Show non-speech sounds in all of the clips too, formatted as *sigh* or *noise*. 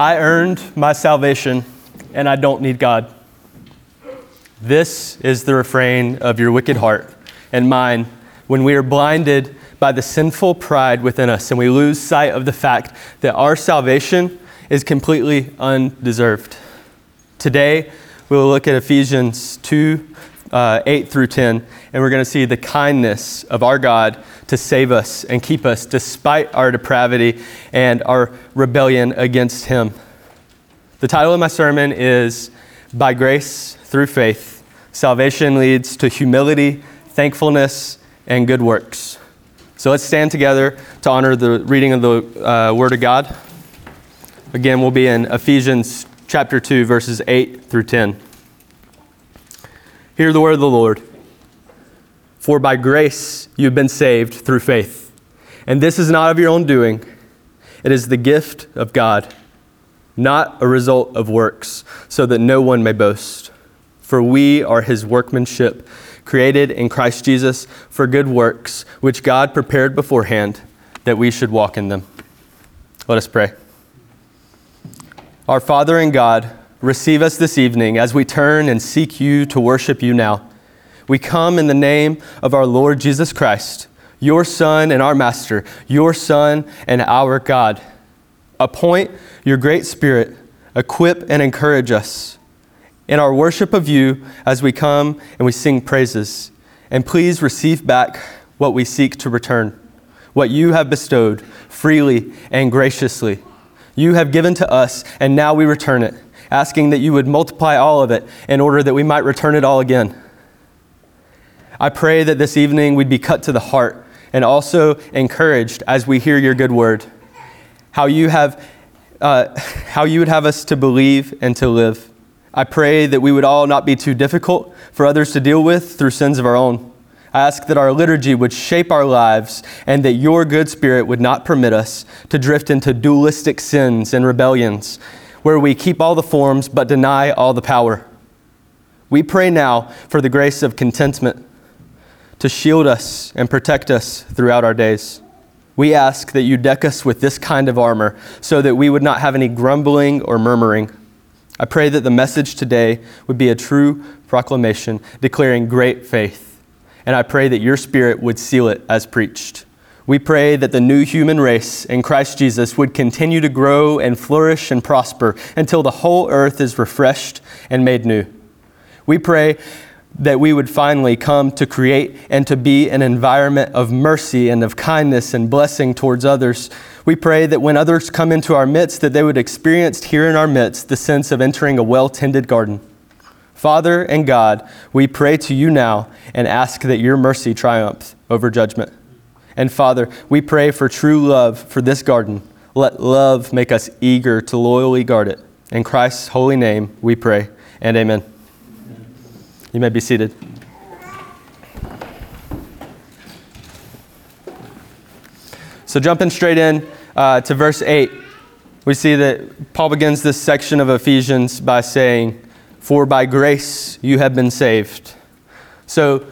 I earned my salvation and I don't need God. This is the refrain of your wicked heart and mine when we are blinded by the sinful pride within us and we lose sight of the fact that our salvation is completely undeserved. Today, we will look at Ephesians 2 uh, 8 through 10, and we're going to see the kindness of our God to save us and keep us despite our depravity and our rebellion against Him. The title of my sermon is By Grace Through Faith. Salvation leads to humility, thankfulness, and good works. So let's stand together to honor the reading of the uh, Word of God. Again, we'll be in Ephesians chapter 2, verses 8 through 10. Hear the word of the Lord. For by grace you've been saved through faith. And this is not of your own doing, it is the gift of God, not a result of works, so that no one may boast. For we are his workmanship, created in Christ Jesus for good works, which God prepared beforehand that we should walk in them. Let us pray. Our Father and God, receive us this evening as we turn and seek you to worship you now. We come in the name of our Lord Jesus Christ, your Son and our Master, your Son and our God. Appoint your great Spirit, equip and encourage us in our worship of you as we come and we sing praises. And please receive back what we seek to return, what you have bestowed freely and graciously. You have given to us, and now we return it asking that you would multiply all of it in order that we might return it all again. I pray that this evening we'd be cut to the heart and also encouraged as we hear your good word. How you have uh, *laughs* how you would have us to believe and to live. I pray that we would all not be too difficult for others to deal with through sins of our own. I ask that our liturgy would shape our lives and that your good spirit would not permit us to drift into dualistic sins and rebellions where we keep all the forms but deny all the power. We pray now for the grace of contentment to shield us and protect us throughout our days. We ask that you deck us with this kind of armor so that we would not have any grumbling or murmuring. I pray that the message today would be a true proclamation declaring great faith. And I pray that your spirit would seal it as preached. We pray that the new human race in Christ Jesus would continue to grow and flourish and prosper until the whole earth is refreshed and made new. We pray that we would finally come to create and to be an environment of mercy and of kindness and blessing towards others. We pray that when others come into our midst that they would experience here in our midst the sense of entering a well-tended garden. Father and God, we pray to you now and ask that your mercy triumph over judgment. And Father, we pray for true love for this garden. Let love make us eager to loyally guard it. In Christ's holy name, we pray, and amen. You may be seated. So, jumping straight in uh, to verse 8, we see that Paul begins this section of Ephesians by saying, For by grace you have been saved. So,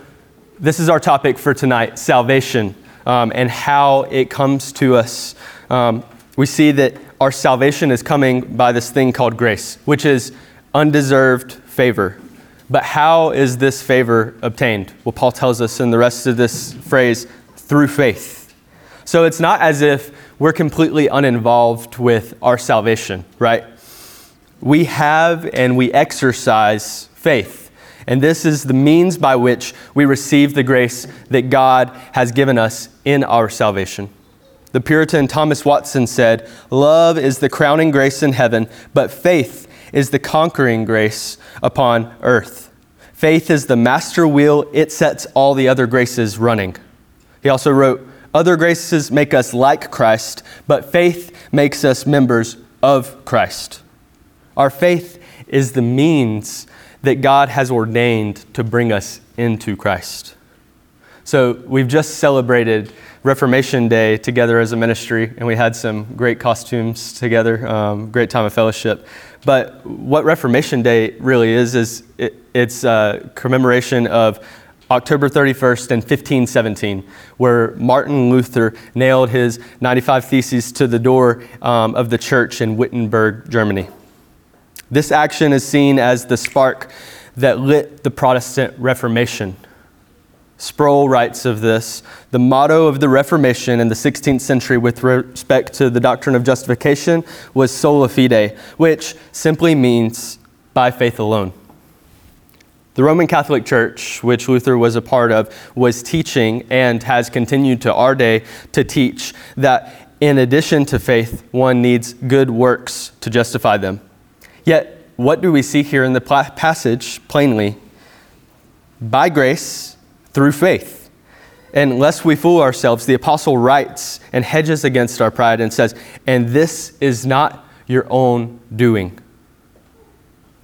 this is our topic for tonight salvation um, and how it comes to us. Um, we see that our salvation is coming by this thing called grace, which is undeserved favor. But how is this favor obtained? Well, Paul tells us in the rest of this phrase through faith. So it's not as if we're completely uninvolved with our salvation, right? We have and we exercise faith. And this is the means by which we receive the grace that God has given us in our salvation. The Puritan Thomas Watson said, Love is the crowning grace in heaven, but faith is the conquering grace upon earth. Faith is the master wheel, it sets all the other graces running. He also wrote, Other graces make us like Christ, but faith makes us members of Christ. Our faith is the means that God has ordained to bring us into Christ. So we've just celebrated Reformation Day together as a ministry, and we had some great costumes together, um, great time of fellowship. But what Reformation Day really is, is it, it's a commemoration of October 31st in 1517, where Martin Luther nailed his 95 Theses to the door um, of the church in Wittenberg, Germany. This action is seen as the spark that lit the Protestant Reformation. Sproul writes of this the motto of the Reformation in the 16th century with respect to the doctrine of justification was sola fide, which simply means by faith alone. The Roman Catholic Church, which Luther was a part of, was teaching and has continued to our day to teach that in addition to faith, one needs good works to justify them. Yet, what do we see here in the passage plainly? By grace, through faith. And lest we fool ourselves, the apostle writes and hedges against our pride and says, And this is not your own doing.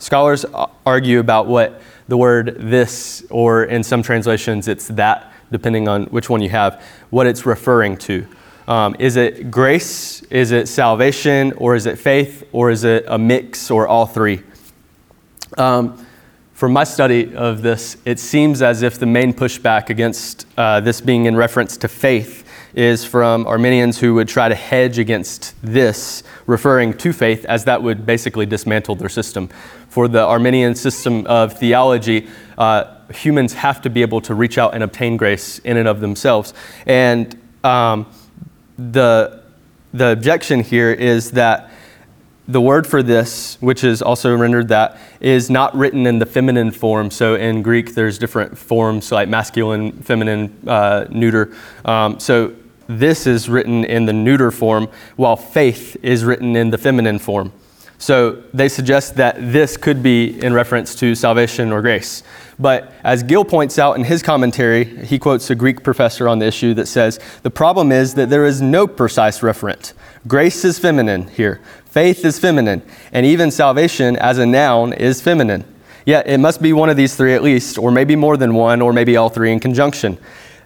Scholars argue about what the word this, or in some translations, it's that, depending on which one you have, what it's referring to. Um, is it grace? Is it salvation? Or is it faith? Or is it a mix or all three? Um, from my study of this, it seems as if the main pushback against uh, this being in reference to faith is from Arminians who would try to hedge against this, referring to faith, as that would basically dismantle their system. For the Arminian system of theology, uh, humans have to be able to reach out and obtain grace in and of themselves. And um, the, the objection here is that the word for this, which is also rendered that, is not written in the feminine form. So in Greek, there's different forms like masculine, feminine, uh, neuter. Um, so this is written in the neuter form, while faith is written in the feminine form. So they suggest that this could be in reference to salvation or grace. But as Gill points out in his commentary, he quotes a Greek professor on the issue that says the problem is that there is no precise referent. Grace is feminine here, faith is feminine, and even salvation as a noun is feminine. Yet it must be one of these three at least, or maybe more than one, or maybe all three in conjunction.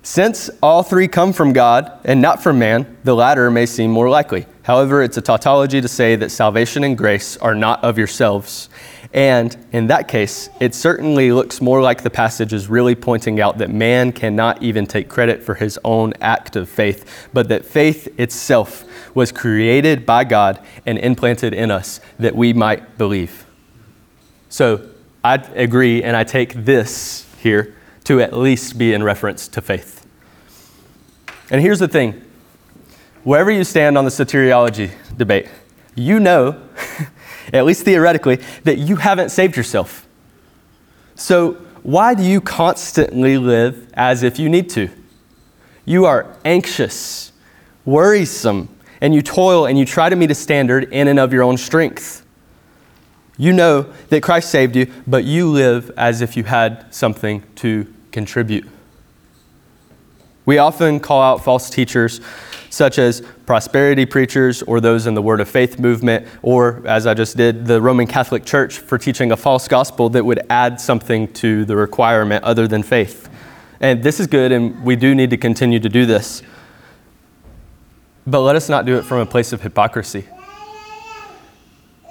Since all three come from God and not from man, the latter may seem more likely. However, it's a tautology to say that salvation and grace are not of yourselves. And in that case, it certainly looks more like the passage is really pointing out that man cannot even take credit for his own act of faith, but that faith itself was created by God and implanted in us that we might believe. So I agree, and I take this here to at least be in reference to faith. And here's the thing wherever you stand on the soteriology debate, you know, *laughs* at least theoretically, that you haven't saved yourself. So, why do you constantly live as if you need to? You are anxious, worrisome, and you toil and you try to meet a standard in and of your own strength. You know that Christ saved you, but you live as if you had something to contribute. We often call out false teachers, such as prosperity preachers or those in the Word of Faith movement, or as I just did, the Roman Catholic Church for teaching a false gospel that would add something to the requirement other than faith. And this is good, and we do need to continue to do this. But let us not do it from a place of hypocrisy.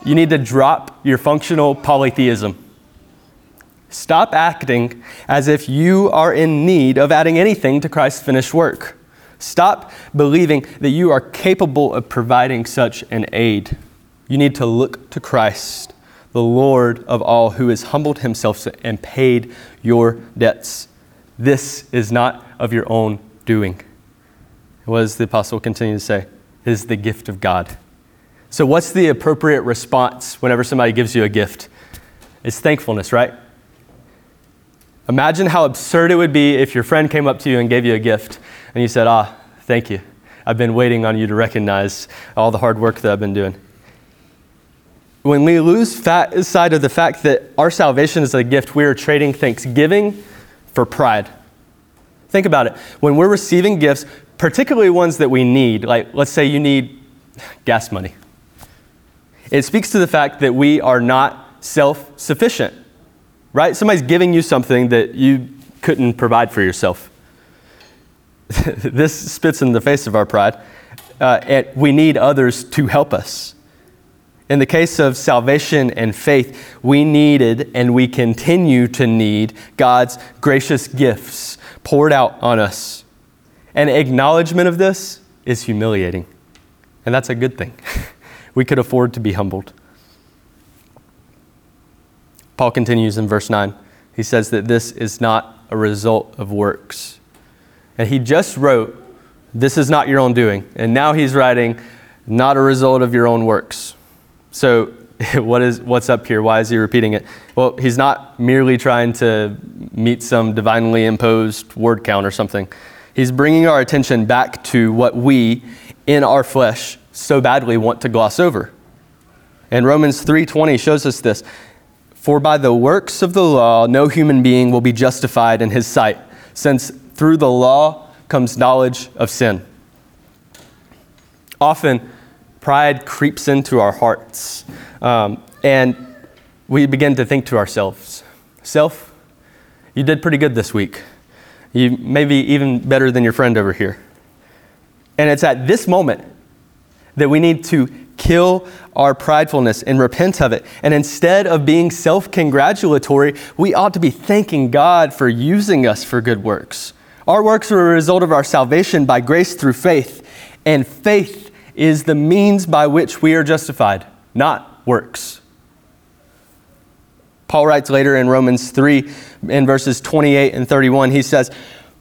You need to drop your functional polytheism. Stop acting as if you are in need of adding anything to Christ's finished work. Stop believing that you are capable of providing such an aid. You need to look to Christ, the Lord of all, who has humbled himself and paid your debts. This is not of your own doing. What does the apostle continue to say? It is the gift of God. So, what's the appropriate response whenever somebody gives you a gift? It's thankfulness, right? Imagine how absurd it would be if your friend came up to you and gave you a gift and you said, Ah, thank you. I've been waiting on you to recognize all the hard work that I've been doing. When we lose sight of the fact that our salvation is a gift, we are trading thanksgiving for pride. Think about it. When we're receiving gifts, particularly ones that we need, like let's say you need gas money, it speaks to the fact that we are not self sufficient right? Somebody's giving you something that you couldn't provide for yourself. *laughs* this spits in the face of our pride. Uh, and we need others to help us. In the case of salvation and faith, we needed and we continue to need God's gracious gifts poured out on us. And acknowledgement of this is humiliating. And that's a good thing. *laughs* we could afford to be humbled. Paul continues in verse 9. He says that this is not a result of works. And he just wrote, This is not your own doing. And now he's writing, Not a result of your own works. So, *laughs* what is, what's up here? Why is he repeating it? Well, he's not merely trying to meet some divinely imposed word count or something. He's bringing our attention back to what we, in our flesh, so badly want to gloss over. And Romans 3:20 shows us this. For by the works of the law, no human being will be justified in his sight, since through the law comes knowledge of sin. Often, pride creeps into our hearts, um, and we begin to think to ourselves, Self, you did pretty good this week. You maybe even better than your friend over here. And it's at this moment that we need to kill our pridefulness and repent of it. And instead of being self congratulatory, we ought to be thanking God for using us for good works. Our works are a result of our salvation by grace through faith, and faith is the means by which we are justified, not works. Paul writes later in Romans 3, in verses 28 and 31, he says,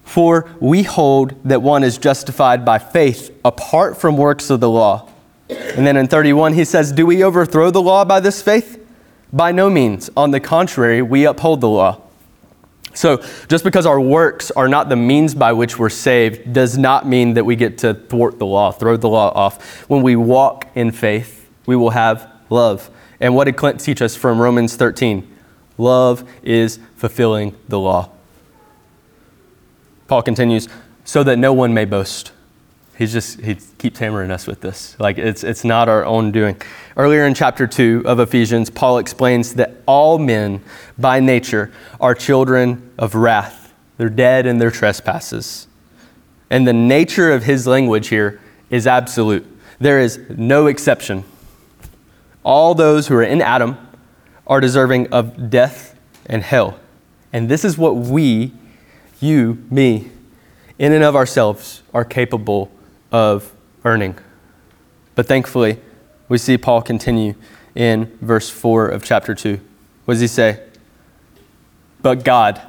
For we hold that one is justified by faith apart from works of the law. And then in 31, he says, Do we overthrow the law by this faith? By no means. On the contrary, we uphold the law. So, just because our works are not the means by which we're saved does not mean that we get to thwart the law, throw the law off. When we walk in faith, we will have love. And what did Clint teach us from Romans 13? Love is fulfilling the law. Paul continues, so that no one may boast. He's just, he keeps hammering us with this. Like, it's, it's not our own doing. Earlier in chapter 2 of Ephesians, Paul explains that all men, by nature, are children of wrath. They're dead in their trespasses. And the nature of his language here is absolute. There is no exception. All those who are in Adam are deserving of death and hell. And this is what we, you, me, in and of ourselves, are capable of earning. But thankfully, we see Paul continue in verse 4 of chapter 2. What does he say? But God,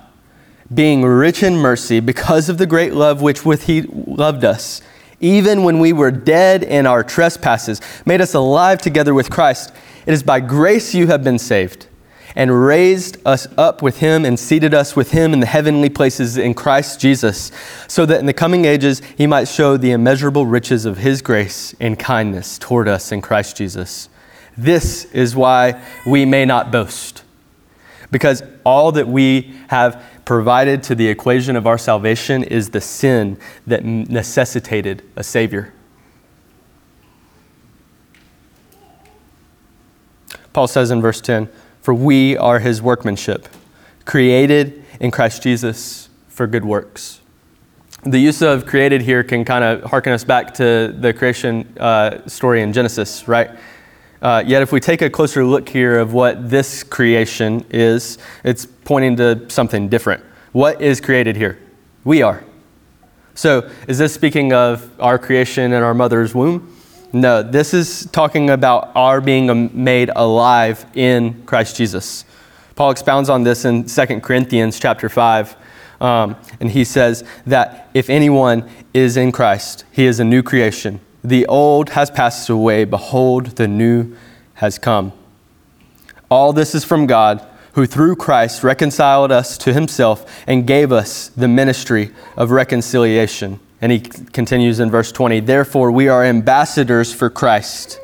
being rich in mercy, because of the great love which with he loved us, even when we were dead in our trespasses, made us alive together with Christ. It is by grace you have been saved and raised us up with him and seated us with him in the heavenly places in Christ Jesus, so that in the coming ages he might show the immeasurable riches of his grace and kindness toward us in Christ Jesus. This is why we may not boast, because all that we have provided to the equation of our salvation is the sin that necessitated a Savior. Paul says in verse 10, for we are his workmanship, created in Christ Jesus for good works. The use of created here can kind of harken us back to the creation uh, story in Genesis, right? Uh, yet, if we take a closer look here of what this creation is, it's pointing to something different. What is created here? We are. So, is this speaking of our creation in our mother's womb? No, this is talking about our being made alive in Christ Jesus. Paul expounds on this in 2 Corinthians chapter 5. Um, and he says that if anyone is in Christ, he is a new creation. The old has passed away. Behold, the new has come. All this is from God, who through Christ reconciled us to himself and gave us the ministry of reconciliation and he continues in verse 20 Therefore, we are ambassadors for Christ,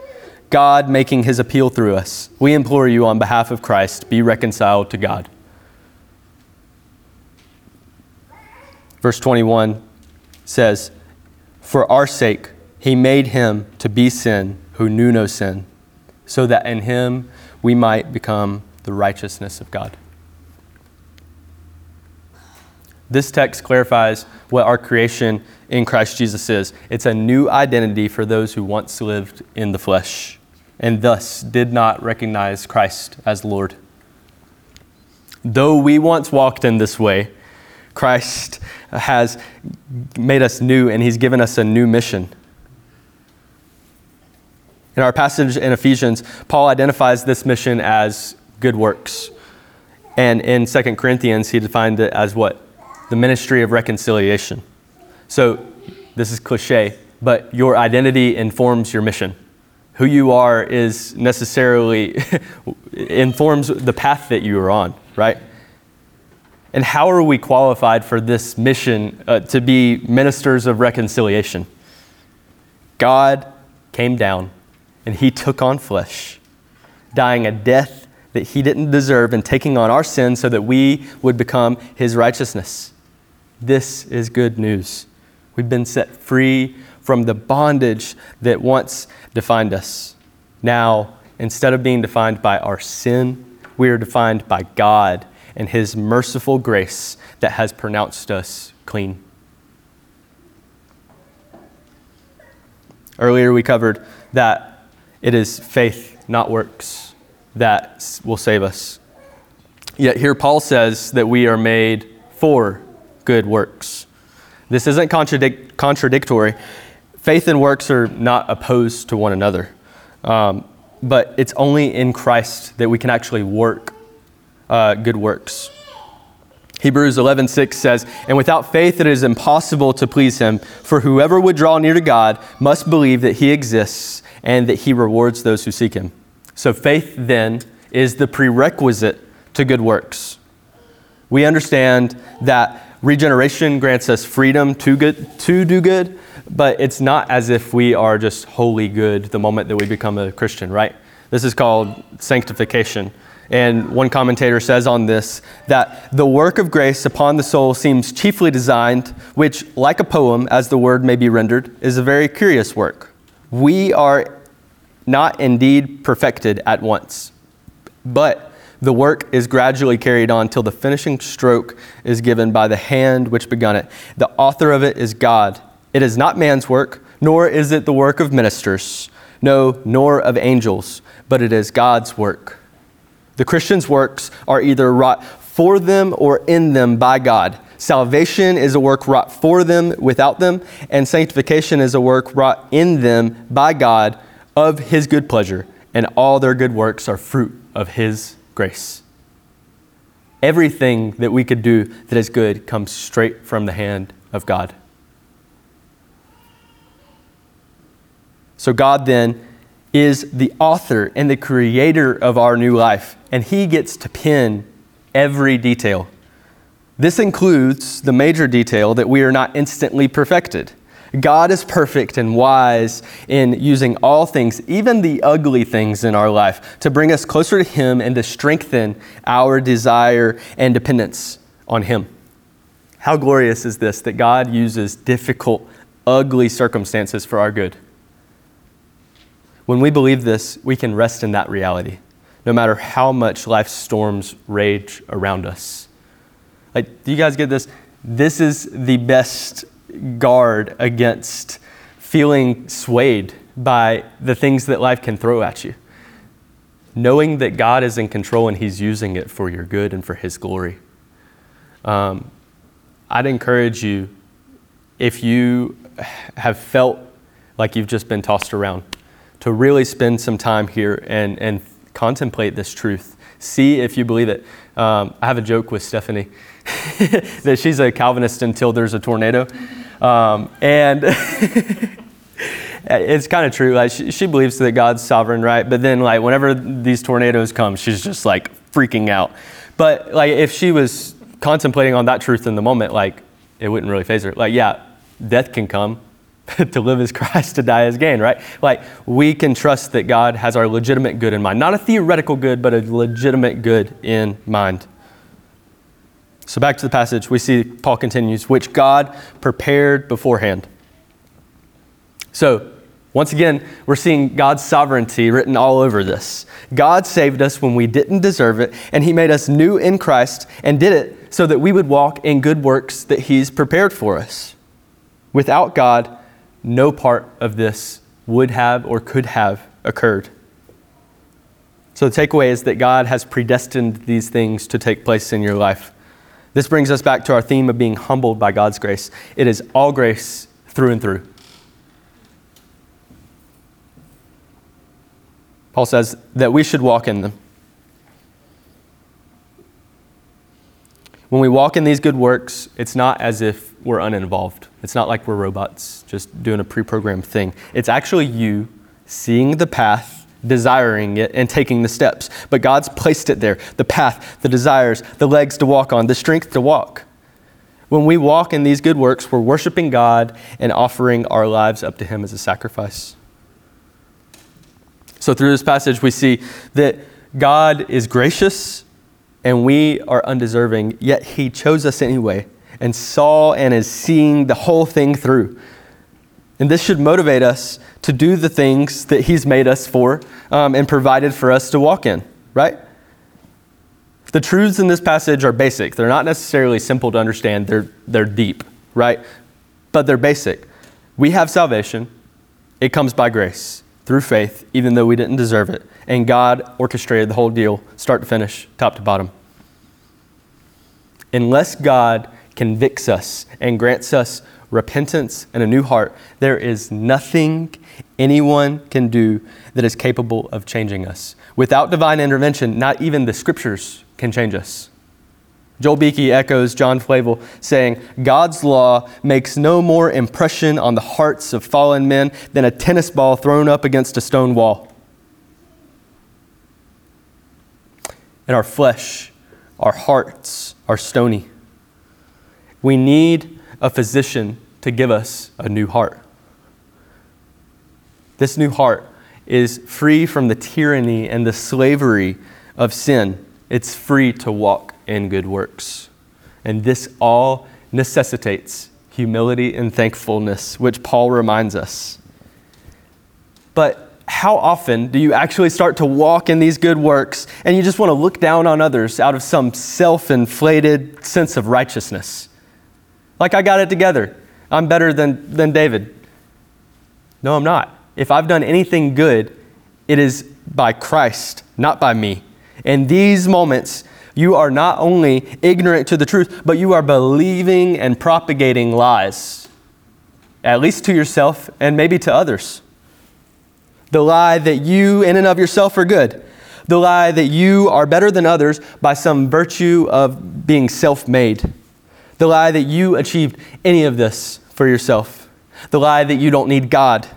God making his appeal through us. We implore you on behalf of Christ, be reconciled to God. Verse 21 says, For our sake, he made him to be sin who knew no sin, so that in him we might become the righteousness of God. This text clarifies what our creation in Christ Jesus is it's a new identity for those who once lived in the flesh. and thus did not recognize Christ as Lord. Though we once walked in this way, Christ has made us new and he's given us a new mission. In our passage in Ephesians, Paul identifies this mission as good works. And in 2 Corinthians, he defined it as what? The ministry of reconciliation. So, this is cliche, but your identity informs your mission. Who you are is necessarily *laughs* informs the path that you are on, right? And how are we qualified for this mission uh, to be ministers of reconciliation? God came down and he took on flesh, dying a death that he didn't deserve and taking on our sins so that we would become his righteousness. This is good news. We've been set free from the bondage that once defined us. Now, instead of being defined by our sin, we are defined by God and His merciful grace that has pronounced us clean. Earlier, we covered that it is faith, not works, that will save us. Yet here, Paul says that we are made for good works. This isn't contradic- contradictory. Faith and works are not opposed to one another. Um, but it's only in Christ that we can actually work uh, good works. Hebrews 11:6 says, "And without faith it is impossible to please him, for whoever would draw near to God must believe that he exists and that he rewards those who seek him." So faith then is the prerequisite to good works. We understand that regeneration grants us freedom to good to do good, but it's not as if we are just wholly good the moment that we become a Christian, right? This is called sanctification. And one commentator says on this that the work of grace upon the soul seems chiefly designed, which, like a poem, as the word may be rendered, is a very curious work. We are not indeed perfected at once, but the work is gradually carried on till the finishing stroke is given by the hand which begun it. The author of it is God. It is not man's work, nor is it the work of ministers, no, nor of angels, but it is God's work. The Christian's works are either wrought for them or in them by God. Salvation is a work wrought for them without them, and sanctification is a work wrought in them by God of His good pleasure, and all their good works are fruit of His grace. Everything that we could do that is good comes straight from the hand of God. So, God then is the author and the creator of our new life, and He gets to pin every detail. This includes the major detail that we are not instantly perfected. God is perfect and wise in using all things, even the ugly things in our life, to bring us closer to Him and to strengthen our desire and dependence on Him. How glorious is this that God uses difficult, ugly circumstances for our good? When we believe this, we can rest in that reality, no matter how much life's storms rage around us. Like, do you guys get this? This is the best guard against feeling swayed by the things that life can throw at you. Knowing that God is in control and He's using it for your good and for His glory. Um, I'd encourage you, if you have felt like you've just been tossed around, to really spend some time here and, and contemplate this truth. See if you believe it. Um, I have a joke with Stephanie *laughs* that she's a Calvinist until there's a tornado. Um, and *laughs* it's kind of true. Like she, she, believes that God's sovereign, right? But then, like whenever these tornadoes come, she's just like freaking out. But like if she was contemplating on that truth in the moment, like it wouldn't really faze her. Like yeah, death can come, *laughs* to live as Christ, to die as gain, right? Like, we can trust that God has our legitimate good in mind. Not a theoretical good, but a legitimate good in mind. So, back to the passage, we see Paul continues, which God prepared beforehand. So, once again, we're seeing God's sovereignty written all over this. God saved us when we didn't deserve it, and He made us new in Christ and did it so that we would walk in good works that He's prepared for us. Without God, no part of this would have or could have occurred. So the takeaway is that God has predestined these things to take place in your life. This brings us back to our theme of being humbled by God's grace. It is all grace through and through. Paul says that we should walk in them. When we walk in these good works, it's not as if we're uninvolved. It's not like we're robots just doing a pre programmed thing. It's actually you seeing the path, desiring it, and taking the steps. But God's placed it there the path, the desires, the legs to walk on, the strength to walk. When we walk in these good works, we're worshiping God and offering our lives up to Him as a sacrifice. So, through this passage, we see that God is gracious and we are undeserving, yet He chose us anyway and saw and is seeing the whole thing through. And this should motivate us to do the things that He's made us for um, and provided for us to walk in, right? The truths in this passage are basic. They're not necessarily simple to understand, they're, they're deep, right? But they're basic. We have salvation, it comes by grace through faith, even though we didn't deserve it. And God orchestrated the whole deal, start to finish, top to bottom. Unless God convicts us and grants us repentance and a new heart, there is nothing anyone can do that is capable of changing us. Without divine intervention, not even the scriptures can change us. Joel Beeke echoes John Flavel, saying, God's law makes no more impression on the hearts of fallen men than a tennis ball thrown up against a stone wall. In our flesh, our hearts are stony. We need a physician to give us a new heart. This new heart is free from the tyranny and the slavery of sin. It's free to walk in good works. And this all necessitates humility and thankfulness, which Paul reminds us. But how often do you actually start to walk in these good works and you just want to look down on others out of some self inflated sense of righteousness? Like, I got it together. I'm better than, than David. No, I'm not. If I've done anything good, it is by Christ, not by me. In these moments, you are not only ignorant to the truth, but you are believing and propagating lies, at least to yourself and maybe to others. The lie that you, in and of yourself, are good. The lie that you are better than others by some virtue of being self made. The lie that you achieved any of this for yourself. The lie that you don't need God.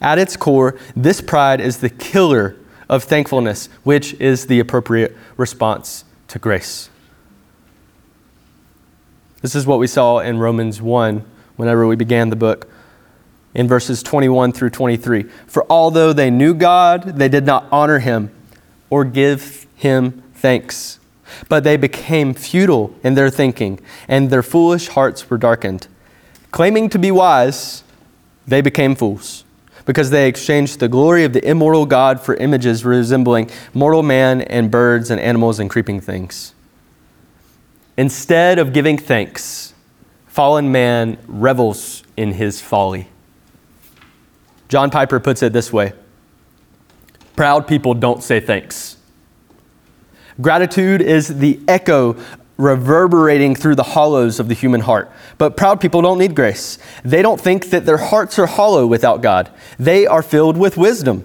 At its core, this pride is the killer of thankfulness, which is the appropriate response to grace. This is what we saw in Romans 1 whenever we began the book in verses 21 through 23. For although they knew God, they did not honor him or give him thanks. But they became futile in their thinking, and their foolish hearts were darkened. Claiming to be wise, they became fools, because they exchanged the glory of the immortal God for images resembling mortal man and birds and animals and creeping things. Instead of giving thanks, fallen man revels in his folly. John Piper puts it this way Proud people don't say thanks. Gratitude is the echo reverberating through the hollows of the human heart. But proud people don't need grace. They don't think that their hearts are hollow without God, they are filled with wisdom.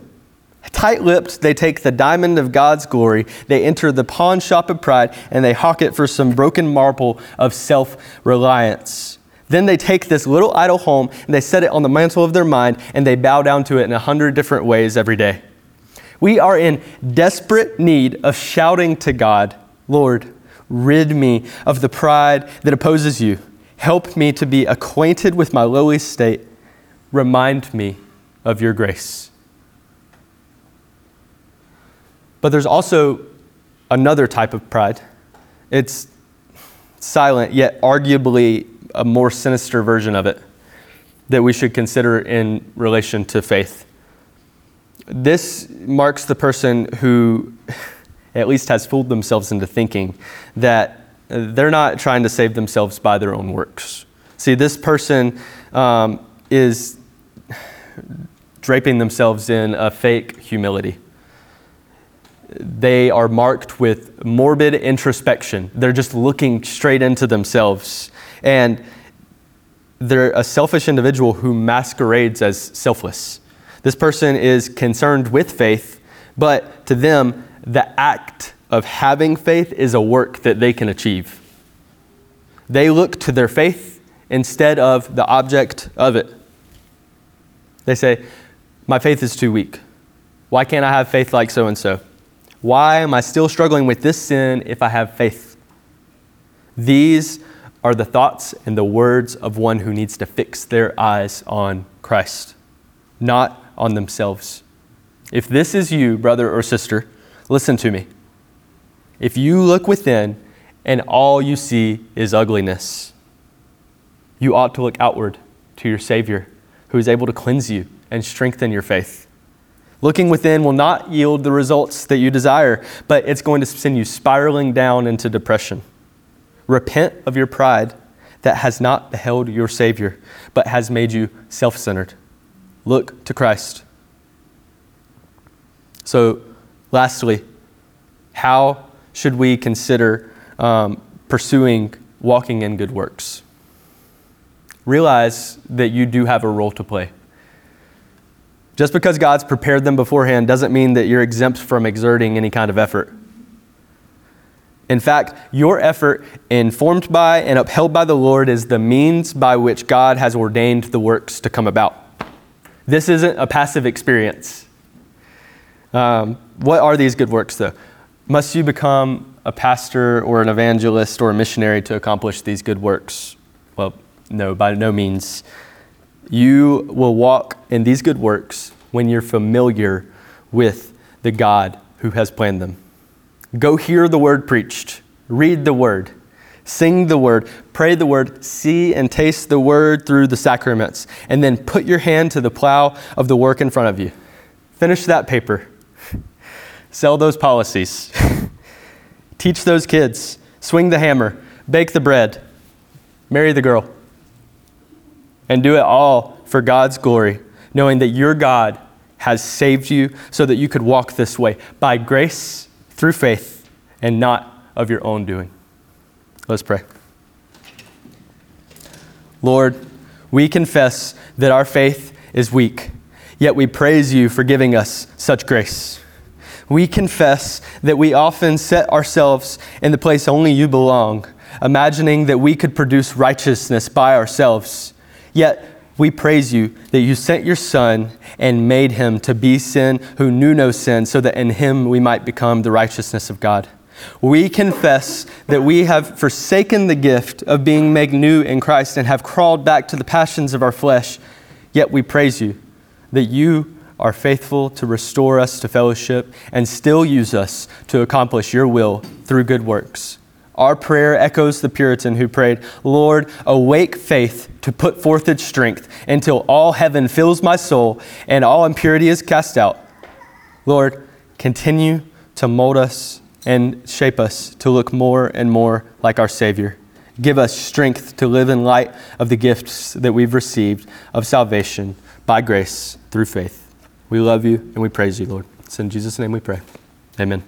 Tight lipped, they take the diamond of God's glory, they enter the pawn shop of pride, and they hawk it for some broken marble of self reliance. Then they take this little idol home and they set it on the mantle of their mind and they bow down to it in a hundred different ways every day. We are in desperate need of shouting to God, Lord, rid me of the pride that opposes you. Help me to be acquainted with my lowly state. Remind me of your grace. But there's also another type of pride. It's silent, yet arguably a more sinister version of it that we should consider in relation to faith. This marks the person who at least has fooled themselves into thinking that they're not trying to save themselves by their own works. See, this person um, is draping themselves in a fake humility. they are marked with morbid introspection. They're just looking straight into themselves. And they're a selfish individual who masquerades as selfless. This person is concerned with faith, but to them, the act of having faith is a work that they can achieve. They look to their faith instead of the object of it. They say, My faith is too weak. Why can't I have faith like so and so? Why am I still struggling with this sin if I have faith? These are the thoughts and the words of one who needs to fix their eyes on Christ, not on themselves. If this is you, brother or sister, listen to me. If you look within and all you see is ugliness, you ought to look outward to your Savior who is able to cleanse you and strengthen your faith. Looking within will not yield the results that you desire, but it's going to send you spiraling down into depression. Repent of your pride that has not beheld your Savior, but has made you self centered. Look to Christ. So, lastly, how should we consider um, pursuing walking in good works? Realize that you do have a role to play. Just because God's prepared them beforehand doesn't mean that you're exempt from exerting any kind of effort. In fact, your effort, informed by and upheld by the Lord, is the means by which God has ordained the works to come about. This isn't a passive experience. Um, what are these good works, though? Must you become a pastor or an evangelist or a missionary to accomplish these good works? Well, no, by no means. You will walk in these good works when you're familiar with the God who has planned them. Go hear the word preached, read the word, sing the word, pray the word, see and taste the word through the sacraments, and then put your hand to the plow of the work in front of you. Finish that paper. Sell those policies. *laughs* Teach those kids. Swing the hammer. Bake the bread. Marry the girl and do it all for God's glory, knowing that your God has saved you so that you could walk this way by grace through faith and not of your own doing. Let's pray. Lord, we confess that our faith is weak, yet we praise you for giving us such grace. We confess that we often set ourselves in the place only you belong, imagining that we could produce righteousness by ourselves. Yet we praise you that you sent your Son and made him to be sin who knew no sin, so that in him we might become the righteousness of God. We confess that we have forsaken the gift of being made new in Christ and have crawled back to the passions of our flesh. Yet we praise you that you are faithful to restore us to fellowship and still use us to accomplish your will through good works. Our prayer echoes the Puritan who prayed, Lord, awake faith to put forth its strength until all heaven fills my soul and all impurity is cast out. Lord, continue to mold us and shape us to look more and more like our Savior. Give us strength to live in light of the gifts that we've received of salvation by grace through faith. We love you and we praise you, Lord. It's in Jesus' name we pray. Amen.